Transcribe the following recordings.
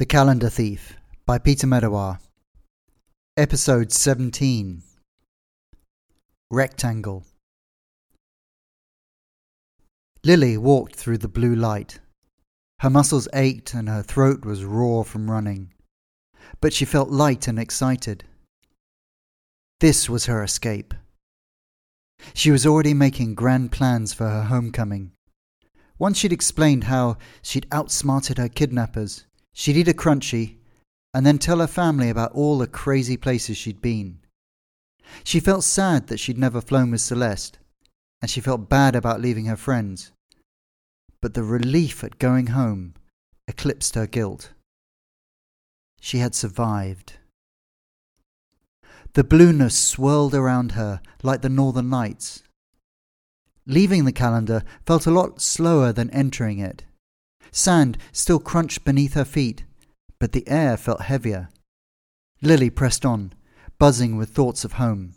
The Calendar Thief by Peter Medawar. Episode 17 Rectangle. Lily walked through the blue light. Her muscles ached and her throat was raw from running. But she felt light and excited. This was her escape. She was already making grand plans for her homecoming. Once she'd explained how she'd outsmarted her kidnappers She'd eat a Crunchie and then tell her family about all the crazy places she'd been. She felt sad that she'd never flown with Celeste, and she felt bad about leaving her friends. But the relief at going home eclipsed her guilt. She had survived. The blueness swirled around her like the northern lights. Leaving the calendar felt a lot slower than entering it. Sand still crunched beneath her feet, but the air felt heavier. Lily pressed on, buzzing with thoughts of home.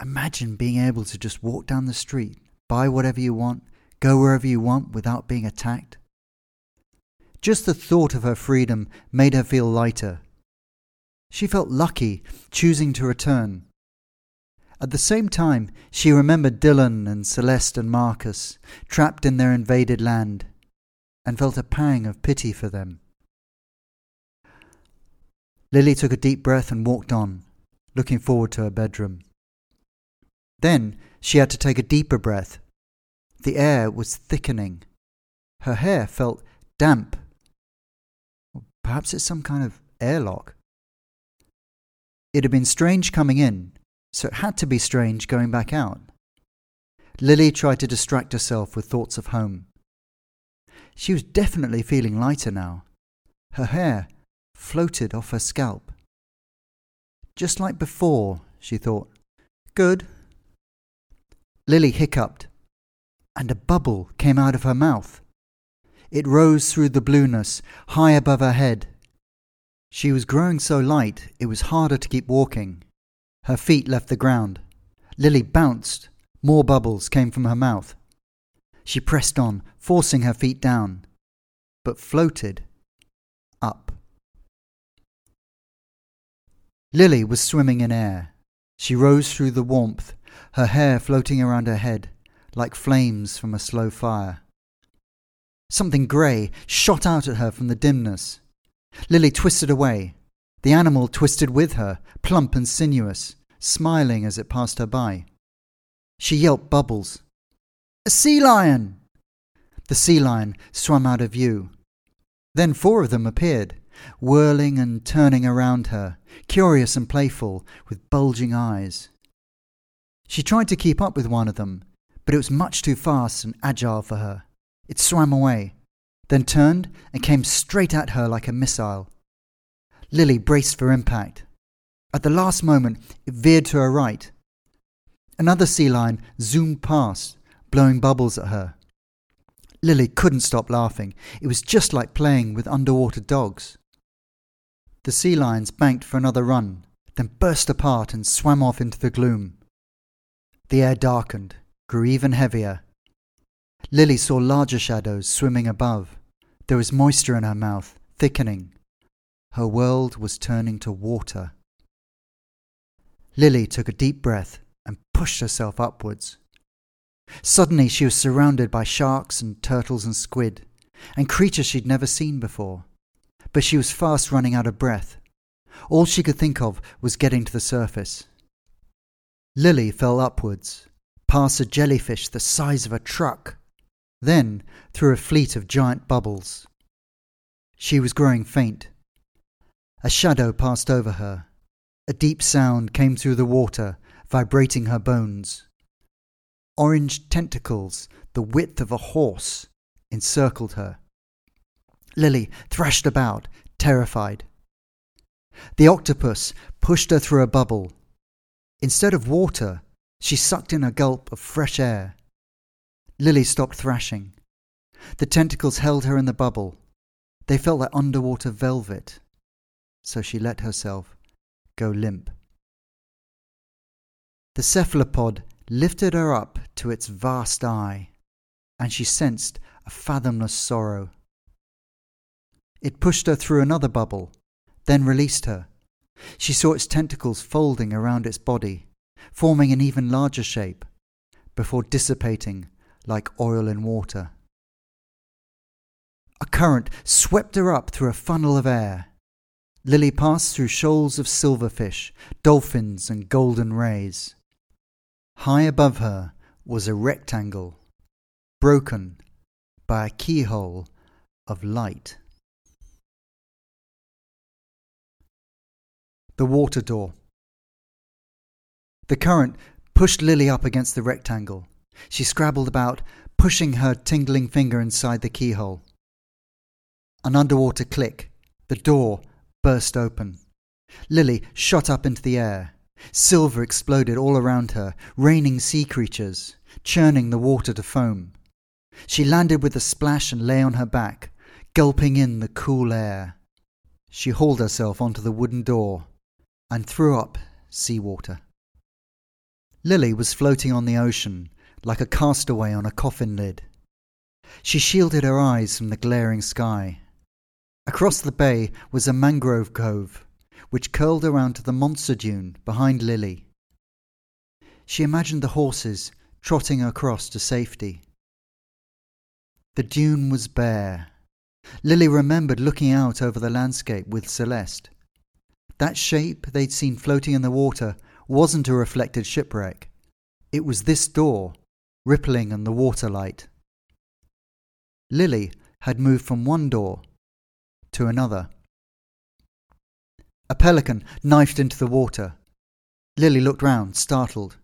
Imagine being able to just walk down the street, buy whatever you want, go wherever you want without being attacked. Just the thought of her freedom made her feel lighter. She felt lucky choosing to return. At the same time, she remembered Dylan and Celeste and Marcus, trapped in their invaded land and felt a pang of pity for them. Lily took a deep breath and walked on, looking forward to her bedroom. Then she had to take a deeper breath. The air was thickening. Her hair felt damp. Perhaps it's some kind of airlock. It had been strange coming in, so it had to be strange going back out. Lily tried to distract herself with thoughts of home. She was definitely feeling lighter now. Her hair floated off her scalp. Just like before, she thought. Good. Lily hiccuped, and a bubble came out of her mouth. It rose through the blueness, high above her head. She was growing so light it was harder to keep walking. Her feet left the ground. Lily bounced. More bubbles came from her mouth. She pressed on, forcing her feet down, but floated up. Lily was swimming in air. She rose through the warmth, her hair floating around her head like flames from a slow fire. Something grey shot out at her from the dimness. Lily twisted away. The animal twisted with her, plump and sinuous, smiling as it passed her by. She yelped bubbles. A sea lion! The sea lion swam out of view. Then four of them appeared, whirling and turning around her, curious and playful, with bulging eyes. She tried to keep up with one of them, but it was much too fast and agile for her. It swam away, then turned and came straight at her like a missile. Lily braced for impact. At the last moment, it veered to her right. Another sea lion zoomed past, blowing bubbles at her. Lily couldn't stop laughing. It was just like playing with underwater dogs. The sea lions banked for another run, then burst apart and swam off into the gloom. The air darkened, grew even heavier. Lily saw larger shadows swimming above. There was moisture in her mouth, thickening. Her world was turning to water. Lily took a deep breath and pushed herself upwards. Suddenly she was surrounded by sharks and turtles and squid, and creatures she'd never seen before. But she was fast running out of breath. All she could think of was getting to the surface. Lily fell upwards, past a jellyfish the size of a truck, then through a fleet of giant bubbles. She was growing faint. A shadow passed over her. A deep sound came through the water, vibrating her bones. Orange tentacles, the width of a horse, encircled her. Lily thrashed about, terrified. The octopus pushed her through a bubble. Instead of water, she sucked in a gulp of fresh air. Lily stopped thrashing. The tentacles held her in the bubble. They felt like underwater velvet. So she let herself go limp. The cephalopod lifted her up to its vast eye, and she sensed a fathomless sorrow. It pushed her through another bubble, then released her. She saw its tentacles folding around its body, forming an even larger shape, before dissipating like oil in water. A current swept her up through a funnel of air. Lily passed through shoals of silverfish, dolphins, and golden rays. High above her was a rectangle, broken by a keyhole of light. The water door. The current pushed Lily up against the rectangle. She scrabbled about, pushing her tingling finger inside the keyhole. An underwater click. The door burst open. Lily shot up into the air. Silver exploded all around her, raining sea creatures, churning the water to foam. She landed with a splash and lay on her back, gulping in the cool air. She hauled herself onto the wooden door and threw up seawater. Lily was floating on the ocean like a castaway on a coffin lid. She shielded her eyes from the glaring sky. Across the bay was a mangrove cove, which curled around to the monster dune behind Lily. She imagined the horses trotting across to safety. The dune was bare. Lily remembered looking out over the landscape with Celeste. That shape they'd seen floating in the water wasn't a reflected shipwreck. It was this door, rippling in the waterlight. Lily had moved from one door to another. A pelican knifed into the water. Lily looked round, startled,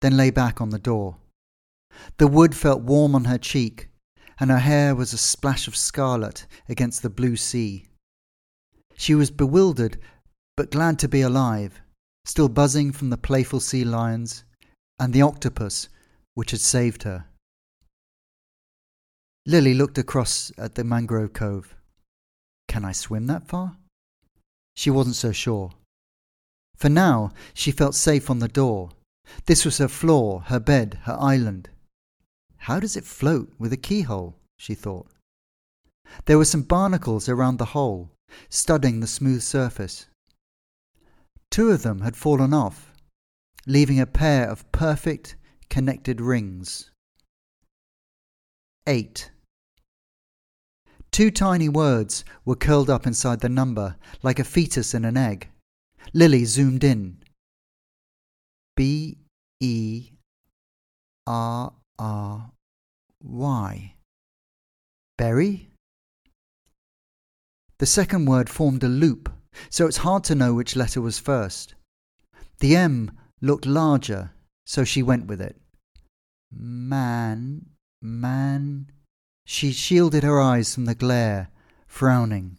then lay back on the door. The wood felt warm on her cheek, and her hair was a splash of scarlet against the blue sea. She was bewildered but glad to be alive, still buzzing from the playful sea lions and the octopus which had saved her. Lily looked across at the mangrove cove. Can I swim that far? She wasn't so sure. For now, she felt safe on the door. This was her floor, her bed, her island. How does it float with a keyhole? she thought. There were some barnacles around the hole, studding the smooth surface. Two of them had fallen off, leaving a pair of perfect connected rings. 8. Two tiny words were curled up inside the number, like a fetus in an egg. Lily zoomed in. B E R R Y. Berry? The second word formed a loop so it's hard to know which letter was first. The M looked larger, so she went with it. Man, man. She shielded her eyes from the glare, frowning.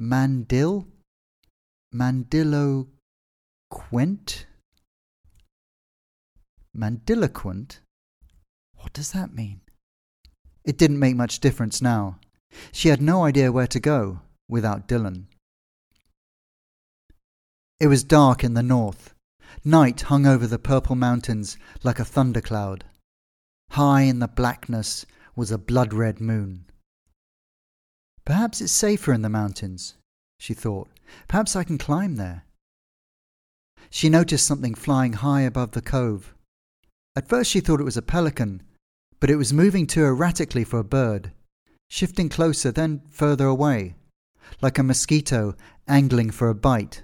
Mandil? Mandilo Quint? Mandiloquent? What does that mean? It didn't make much difference now. She had no idea where to go without Dylan. It was dark in the north. Night hung over the purple mountains like a thundercloud. High in the blackness was a blood red moon. Perhaps it's safer in the mountains, she thought. Perhaps I can climb there. She noticed something flying high above the cove. At first she thought it was a pelican, but it was moving too erratically for a bird, shifting closer, then further away, like a mosquito angling for a bite.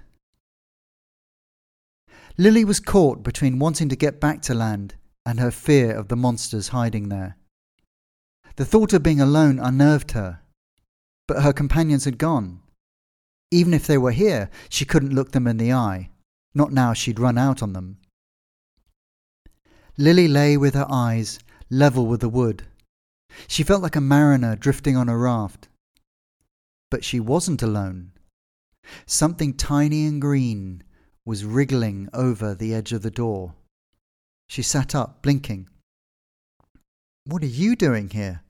Lily was caught between wanting to get back to land and her fear of the monsters hiding there. The thought of being alone unnerved her, but her companions had gone. Even if they were here, she couldn't look them in the eye. Not now she'd run out on them. Lily lay with her eyes level with the wood. She felt like a mariner drifting on a raft. But she wasn't alone. Something tiny and green was wriggling over the edge of the door. She sat up, blinking. What are you doing here?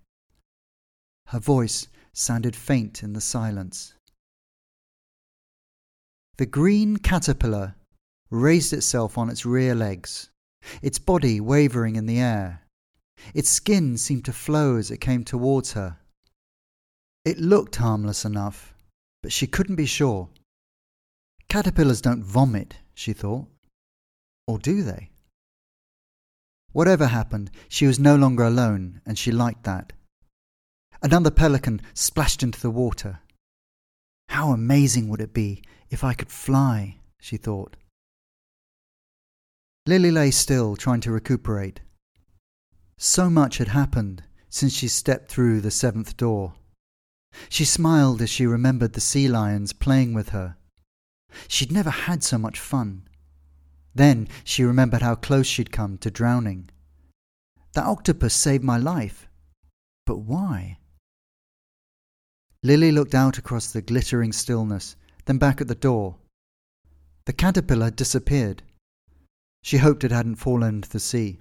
Her voice sounded faint in the silence. The green caterpillar raised itself on its rear legs, its body wavering in the air. Its skin seemed to flow as it came towards her. It looked harmless enough, but she couldn't be sure. Caterpillars don't vomit, she thought. Or do they? Whatever happened, she was no longer alone, and she liked that. Another pelican splashed into the water. How amazing would it be if I could fly, she thought. Lily lay still, trying to recuperate. So much had happened since she stepped through the seventh door. She smiled as she remembered the sea lions playing with her. She'd never had so much fun. Then she remembered how close she'd come to drowning. That octopus saved my life. But why? Lily looked out across the glittering stillness, then back at the door. The caterpillar had disappeared. She hoped it hadn't fallen into the sea.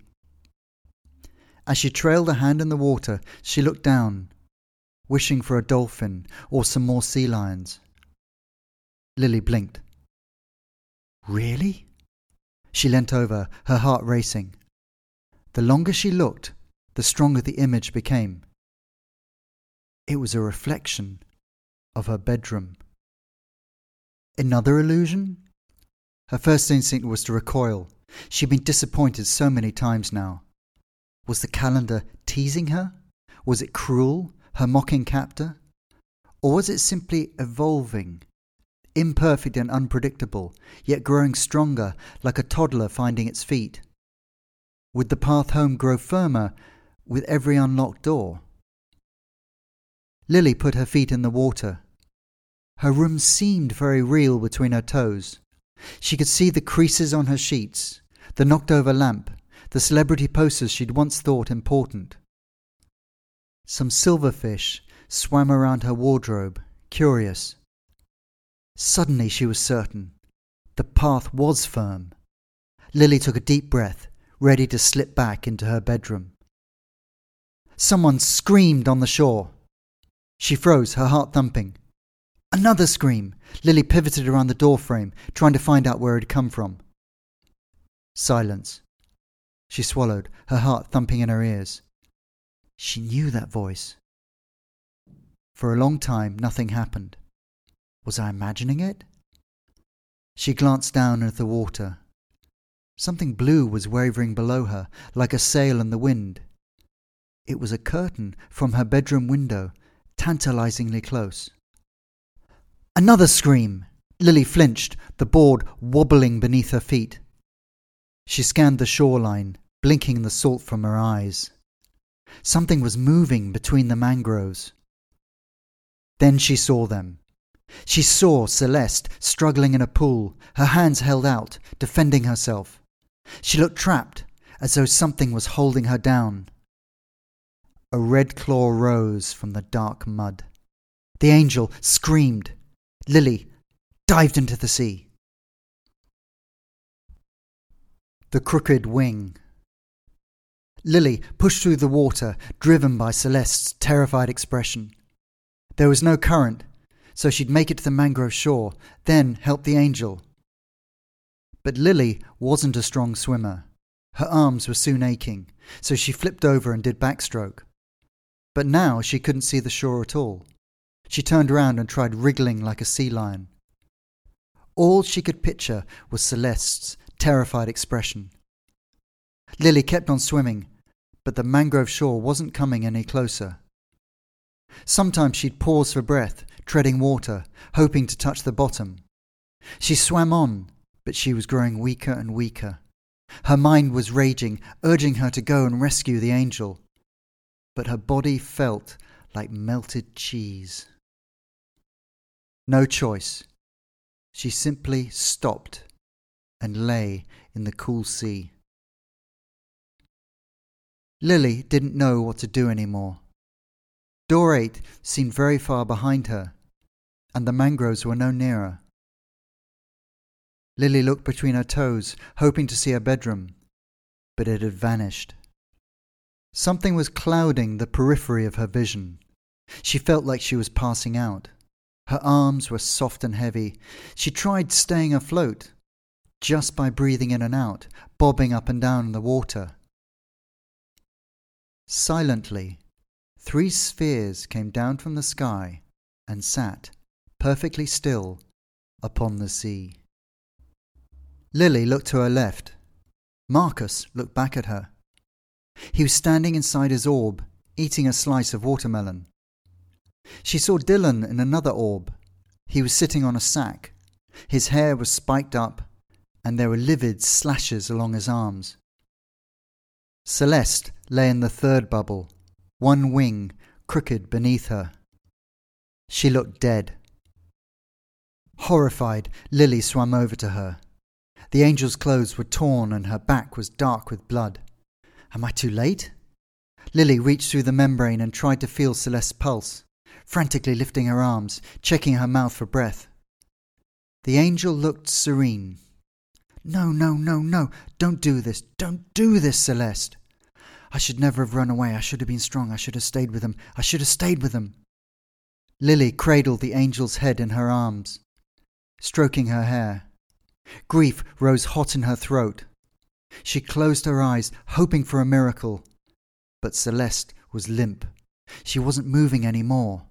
As she trailed a hand in the water, she looked down, wishing for a dolphin or some more sea lions. Lily blinked. Really? She leant over, her heart racing. The longer she looked, the stronger the image became. It was a reflection of her bedroom. Another illusion? Her first instinct was to recoil. She'd been disappointed so many times now. Was the calendar teasing her? Was it cruel, her mocking captor? Or was it simply evolving, imperfect and unpredictable, yet growing stronger like a toddler finding its feet? Would the path home grow firmer with every unlocked door? Lily put her feet in the water. Her room seemed very real between her toes. She could see the creases on her sheets, the knocked over lamp, the celebrity posters she'd once thought important. Some silverfish swam around her wardrobe, curious. Suddenly she was certain. The path was firm. Lily took a deep breath, ready to slip back into her bedroom. Someone screamed on the shore. She froze, her heart thumping. Another scream! Lily pivoted around the doorframe, trying to find out where it had come from. Silence. She swallowed, her heart thumping in her ears. She knew that voice. For a long time, nothing happened. Was I imagining it? She glanced down at the water. Something blue was wavering below her, like a sail in the wind. It was a curtain from her bedroom window tantalizingly close. Another scream! Lily flinched, the board wobbling beneath her feet. She scanned the shoreline, blinking the salt from her eyes. Something was moving between the mangroves. Then she saw them. She saw Celeste struggling in a pool, her hands held out, defending herself. She looked trapped, as though something was holding her down. A red claw rose from the dark mud. The angel screamed. Lily dived into the sea. The Crooked Wing. Lily pushed through the water, driven by Celeste's terrified expression. There was no current, so she'd make it to the mangrove shore, then help the angel. But Lily wasn't a strong swimmer. Her arms were soon aching, so she flipped over and did backstroke. But now she couldn't see the shore at all. She turned around and tried wriggling like a sea lion. All she could picture was Celeste's terrified expression. Lily kept on swimming, but the mangrove shore wasn't coming any closer. Sometimes she'd pause for breath, treading water, hoping to touch the bottom. She swam on, but she was growing weaker and weaker. Her mind was raging, urging her to go and rescue the angel but her body felt like melted cheese. No choice. She simply stopped and lay in the cool sea. Lily didn't know what to do any more. Door 8 seemed very far behind her, and the mangroves were no nearer. Lily looked between her toes, hoping to see her bedroom, but it had vanished. Something was clouding the periphery of her vision. She felt like she was passing out. Her arms were soft and heavy. She tried staying afloat just by breathing in and out, bobbing up and down in the water. Silently, three spheres came down from the sky and sat, perfectly still, upon the sea. Lily looked to her left. Marcus looked back at her. He was standing inside his orb, eating a slice of watermelon. She saw Dylan in another orb. He was sitting on a sack. His hair was spiked up, and there were livid slashes along his arms. Celeste lay in the third bubble, one wing crooked beneath her. She looked dead. Horrified, Lily swam over to her. The angel's clothes were torn and her back was dark with blood. Am I too late? Lily reached through the membrane and tried to feel Celeste's pulse, frantically lifting her arms, checking her mouth for breath. The angel looked serene. No, no, no, no, don't do this, don't do this, Celeste. I should never have run away. I should have been strong. I should have stayed with him. I should have stayed with him. Lily cradled the angel's head in her arms, stroking her hair. Grief rose hot in her throat. She closed her eyes, hoping for a miracle. But Celeste was limp. She wasn't moving any more.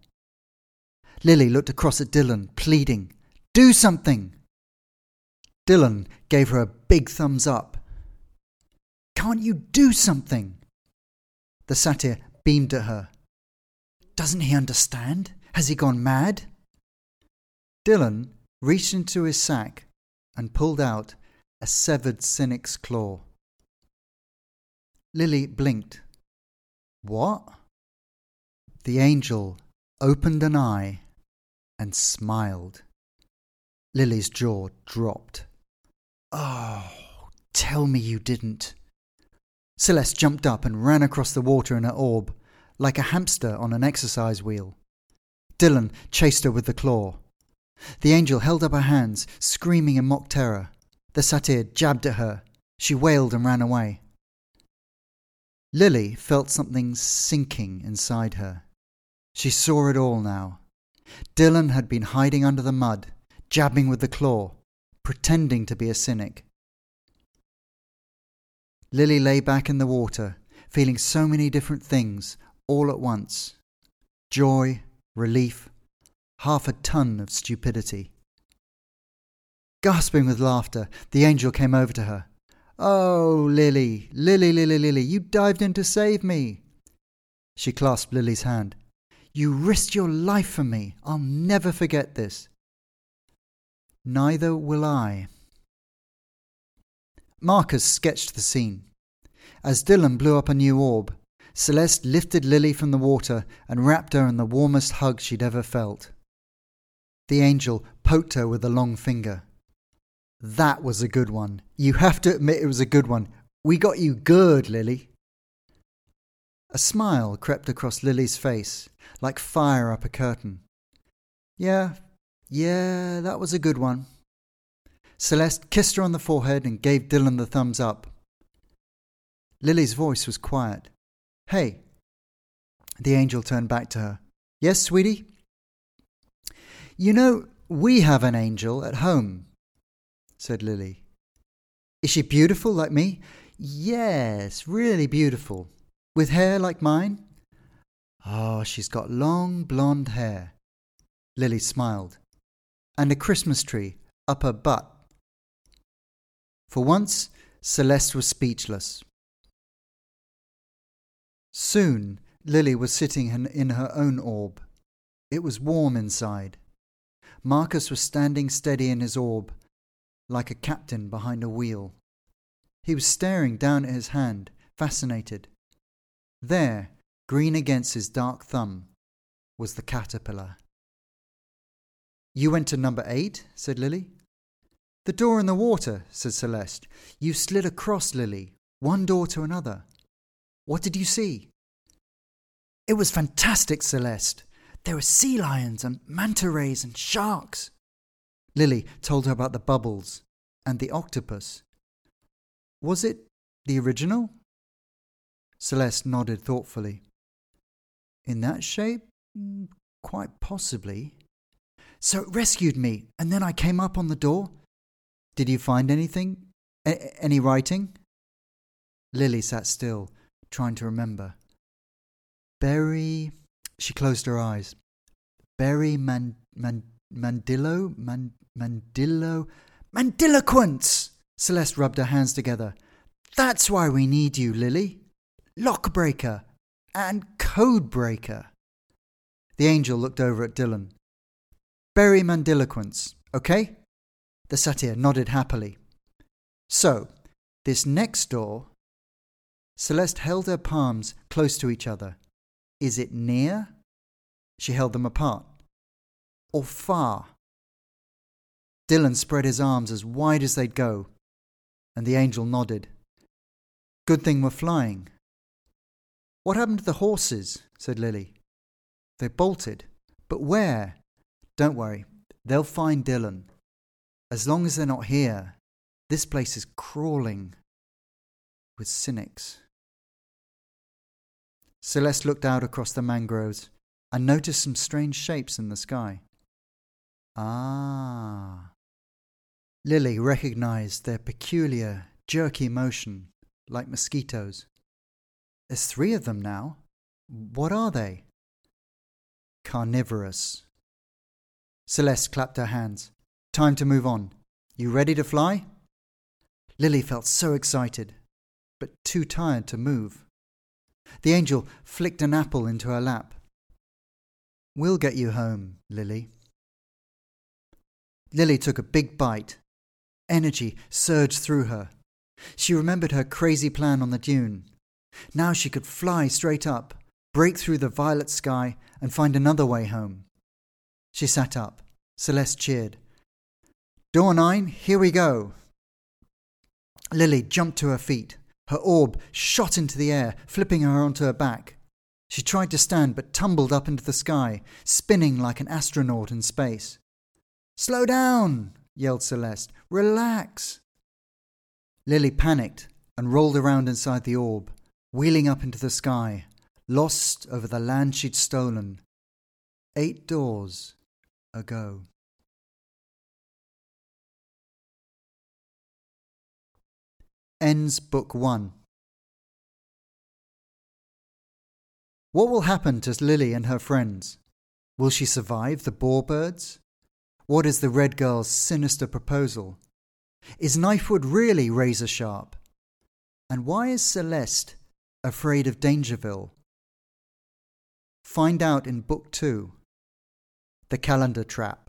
Lily looked across at Dylan, pleading, Do something! Dylan gave her a big thumbs up. Can't you do something? The satyr beamed at her. Doesn't he understand? Has he gone mad? Dylan reached into his sack and pulled out a severed cynic's claw. Lily blinked. What? The angel opened an eye and smiled. Lily's jaw dropped. Oh, tell me you didn't. Celeste jumped up and ran across the water in her orb, like a hamster on an exercise wheel. Dylan chased her with the claw. The angel held up her hands, screaming in mock terror. The satyr jabbed at her. She wailed and ran away. Lily felt something sinking inside her. She saw it all now. Dylan had been hiding under the mud, jabbing with the claw, pretending to be a cynic. Lily lay back in the water, feeling so many different things all at once joy, relief, half a ton of stupidity. Gasping with laughter, the angel came over to her. Oh, Lily, Lily, Lily, Lily, you dived in to save me. She clasped Lily's hand. You risked your life for me. I'll never forget this. Neither will I. Marcus sketched the scene. As Dylan blew up a new orb, Celeste lifted Lily from the water and wrapped her in the warmest hug she'd ever felt. The angel poked her with a long finger. That was a good one. You have to admit it was a good one. We got you good, Lily. A smile crept across Lily's face, like fire up a curtain. Yeah, yeah, that was a good one. Celeste kissed her on the forehead and gave Dylan the thumbs up. Lily's voice was quiet. Hey. The angel turned back to her. Yes, sweetie? You know, we have an angel at home, said Lily. Is she beautiful like me? Yes, really beautiful. With hair like mine? Oh, she's got long blonde hair. Lily smiled. And a Christmas tree up her butt. For once, Celeste was speechless. Soon, Lily was sitting in her own orb. It was warm inside. Marcus was standing steady in his orb, like a captain behind a wheel. He was staring down at his hand, fascinated. There, green against his dark thumb, was the caterpillar. You went to number eight? said Lily. The door in the water, said Celeste. You slid across, Lily, one door to another. What did you see? It was fantastic, Celeste. There were sea lions and manta rays and sharks. Lily told her about the bubbles and the octopus. Was it the original? Celeste nodded thoughtfully. In that shape? Mm, quite possibly. So it rescued me, and then I came up on the door. Did you find anything? A- any writing? Lily sat still, trying to remember. Berry. She closed her eyes. Berry man, man, Mandillo? Man, Mandillo? Mandiloquence! Celeste rubbed her hands together. That's why we need you, Lily. Lockbreaker and Codebreaker. The angel looked over at Dylan. Berry Mandiloquence, okay? The satyr nodded happily. So, this next door. Celeste held her palms close to each other. Is it near? She held them apart. Or far? Dylan spread his arms as wide as they'd go, and the angel nodded. Good thing we're flying. What happened to the horses? said Lily. They bolted. But where? Don't worry, they'll find Dylan. As long as they're not here, this place is crawling with cynics. Celeste looked out across the mangroves and noticed some strange shapes in the sky. Ah. Lily recognized their peculiar, jerky motion, like mosquitoes. There's three of them now. What are they? Carnivorous. Celeste clapped her hands. Time to move on. You ready to fly? Lily felt so excited, but too tired to move. The angel flicked an apple into her lap. We'll get you home, Lily. Lily took a big bite. Energy surged through her. She remembered her crazy plan on the dune. Now she could fly straight up, break through the violet sky, and find another way home. She sat up. Celeste cheered. Door nine, here we go. Lily jumped to her feet. Her orb shot into the air, flipping her onto her back. She tried to stand but tumbled up into the sky, spinning like an astronaut in space. Slow down, yelled Celeste. Relax. Lily panicked and rolled around inside the orb, wheeling up into the sky, lost over the land she'd stolen. Eight doors ago. Ends Book 1. What will happen to Lily and her friends? Will she survive the boarbirds? What is the Red Girl's sinister proposal? Is Knifewood really razor sharp? And why is Celeste afraid of Dangerville? Find out in Book 2 The Calendar Trap.